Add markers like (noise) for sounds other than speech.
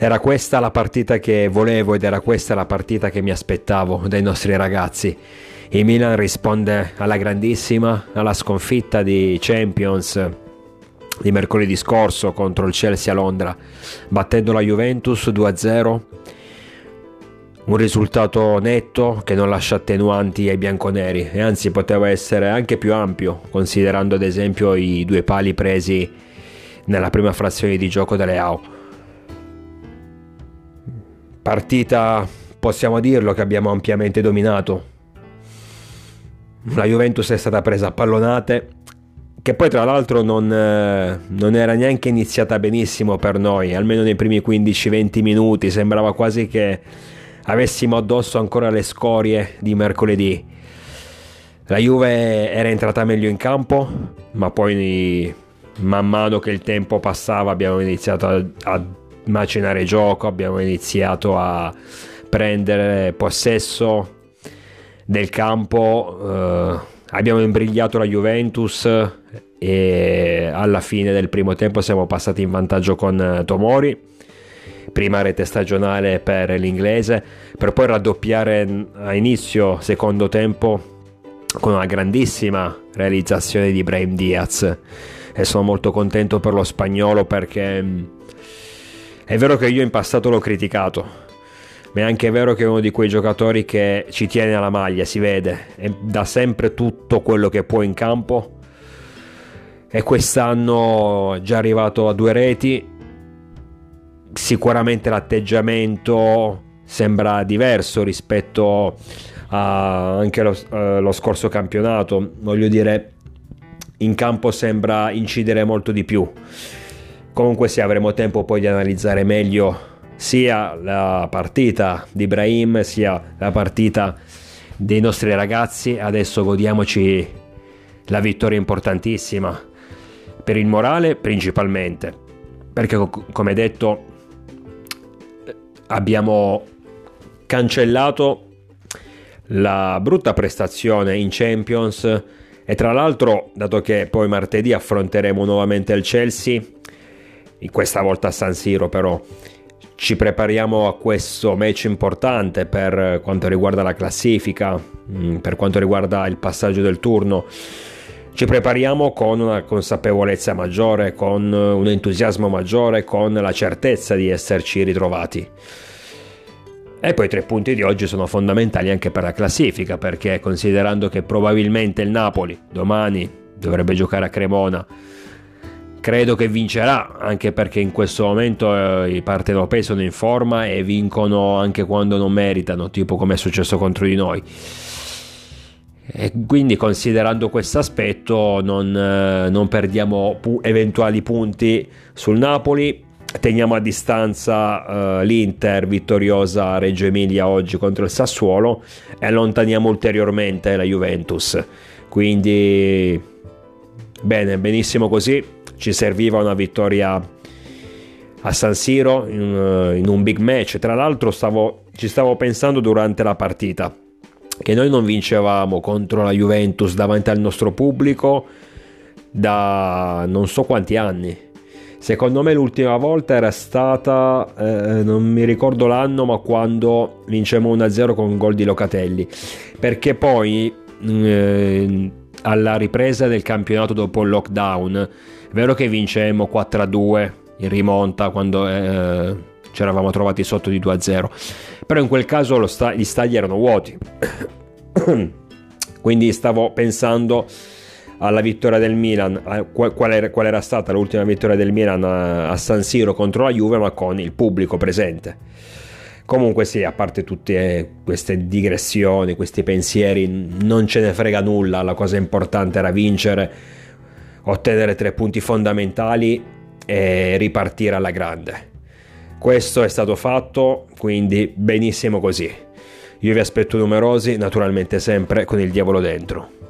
Era questa la partita che volevo ed era questa la partita che mi aspettavo dai nostri ragazzi. Il Milan risponde alla grandissima, alla sconfitta di Champions di mercoledì scorso contro il Chelsea a Londra, battendo la Juventus 2-0. Un risultato netto che non lascia attenuanti ai bianconeri e anzi poteva essere anche più ampio, considerando ad esempio i due pali presi nella prima frazione di gioco delle AO. Partita, possiamo dirlo, che abbiamo ampiamente dominato. La Juventus è stata presa a pallonate, che poi tra l'altro non, eh, non, era neanche iniziata benissimo per noi, almeno nei primi 15-20 minuti, sembrava quasi che avessimo addosso ancora le scorie di mercoledì. La Juve era entrata meglio in campo, ma poi man mano che il tempo passava abbiamo iniziato a, a macinare gioco, abbiamo iniziato a prendere possesso del campo, eh, abbiamo imbrigliato la Juventus e alla fine del primo tempo siamo passati in vantaggio con Tomori. Prima rete stagionale per l'inglese per poi raddoppiare a inizio secondo tempo con una grandissima realizzazione di Brahim Diaz. E sono molto contento per lo spagnolo perché è vero che io in passato l'ho criticato, ma è anche vero che è uno di quei giocatori che ci tiene alla maglia, si vede, e dà sempre tutto quello che può in campo. E quest'anno è già arrivato a due reti. Sicuramente l'atteggiamento sembra diverso rispetto a anche lo, uh, lo scorso campionato. Voglio dire, in campo sembra incidere molto di più Comunque sì, avremo tempo poi di analizzare meglio sia la partita di Ibrahim sia la partita dei nostri ragazzi. Adesso godiamoci la vittoria importantissima per il morale principalmente, perché come detto abbiamo cancellato la brutta prestazione in Champions e tra l'altro, dato che poi martedì affronteremo nuovamente il Chelsea, questa volta a San Siro però ci prepariamo a questo match importante per quanto riguarda la classifica, mm, per quanto riguarda il passaggio del turno. Ci prepariamo con una consapevolezza maggiore, con un entusiasmo maggiore, con la certezza di esserci ritrovati. E poi i tre punti di oggi sono fondamentali anche per la classifica, perché considerando che probabilmente il Napoli domani dovrebbe giocare a Cremona, credo che vincerà, anche perché in questo momento eh, i partenopei sono in forma e vincono anche quando non meritano, tipo come è successo contro di noi. E quindi considerando questo aspetto non, eh, non perdiamo pu- eventuali punti sul Napoli, teniamo a distanza uh, l'Inter vittoriosa Reggio Emilia oggi contro il Sassuolo e allontaniamo ulteriormente la Juventus. Quindi bene, benissimo così ci serviva una vittoria a San Siro in, in un big match. Tra l'altro stavo, ci stavo pensando durante la partita che noi non vincevamo contro la Juventus davanti al nostro pubblico da non so quanti anni. Secondo me l'ultima volta era stata, eh, non mi ricordo l'anno, ma quando vincemmo 1-0 con un gol di Locatelli. Perché poi eh, alla ripresa del campionato dopo il lockdown è vero che vincemmo 4-2 in rimonta quando eh, ci eravamo trovati sotto di 2-0, però in quel caso sta- gli stadi erano vuoti. (coughs) Quindi stavo pensando alla vittoria del Milan, qual, era, qual, era, stata l'ultima vittoria del Milan a San Siro contro la Juve, ma con il pubblico presente. Comunque sì, a parte tutte queste digressioni, questi pensieri, non ce ne frega nulla, la cosa importante era vincere ottenere tre punti fondamentali e ripartire alla grande. Questo è stato fatto, quindi benissimo così. Io vi aspetto numerosi, naturalmente sempre con il diavolo dentro.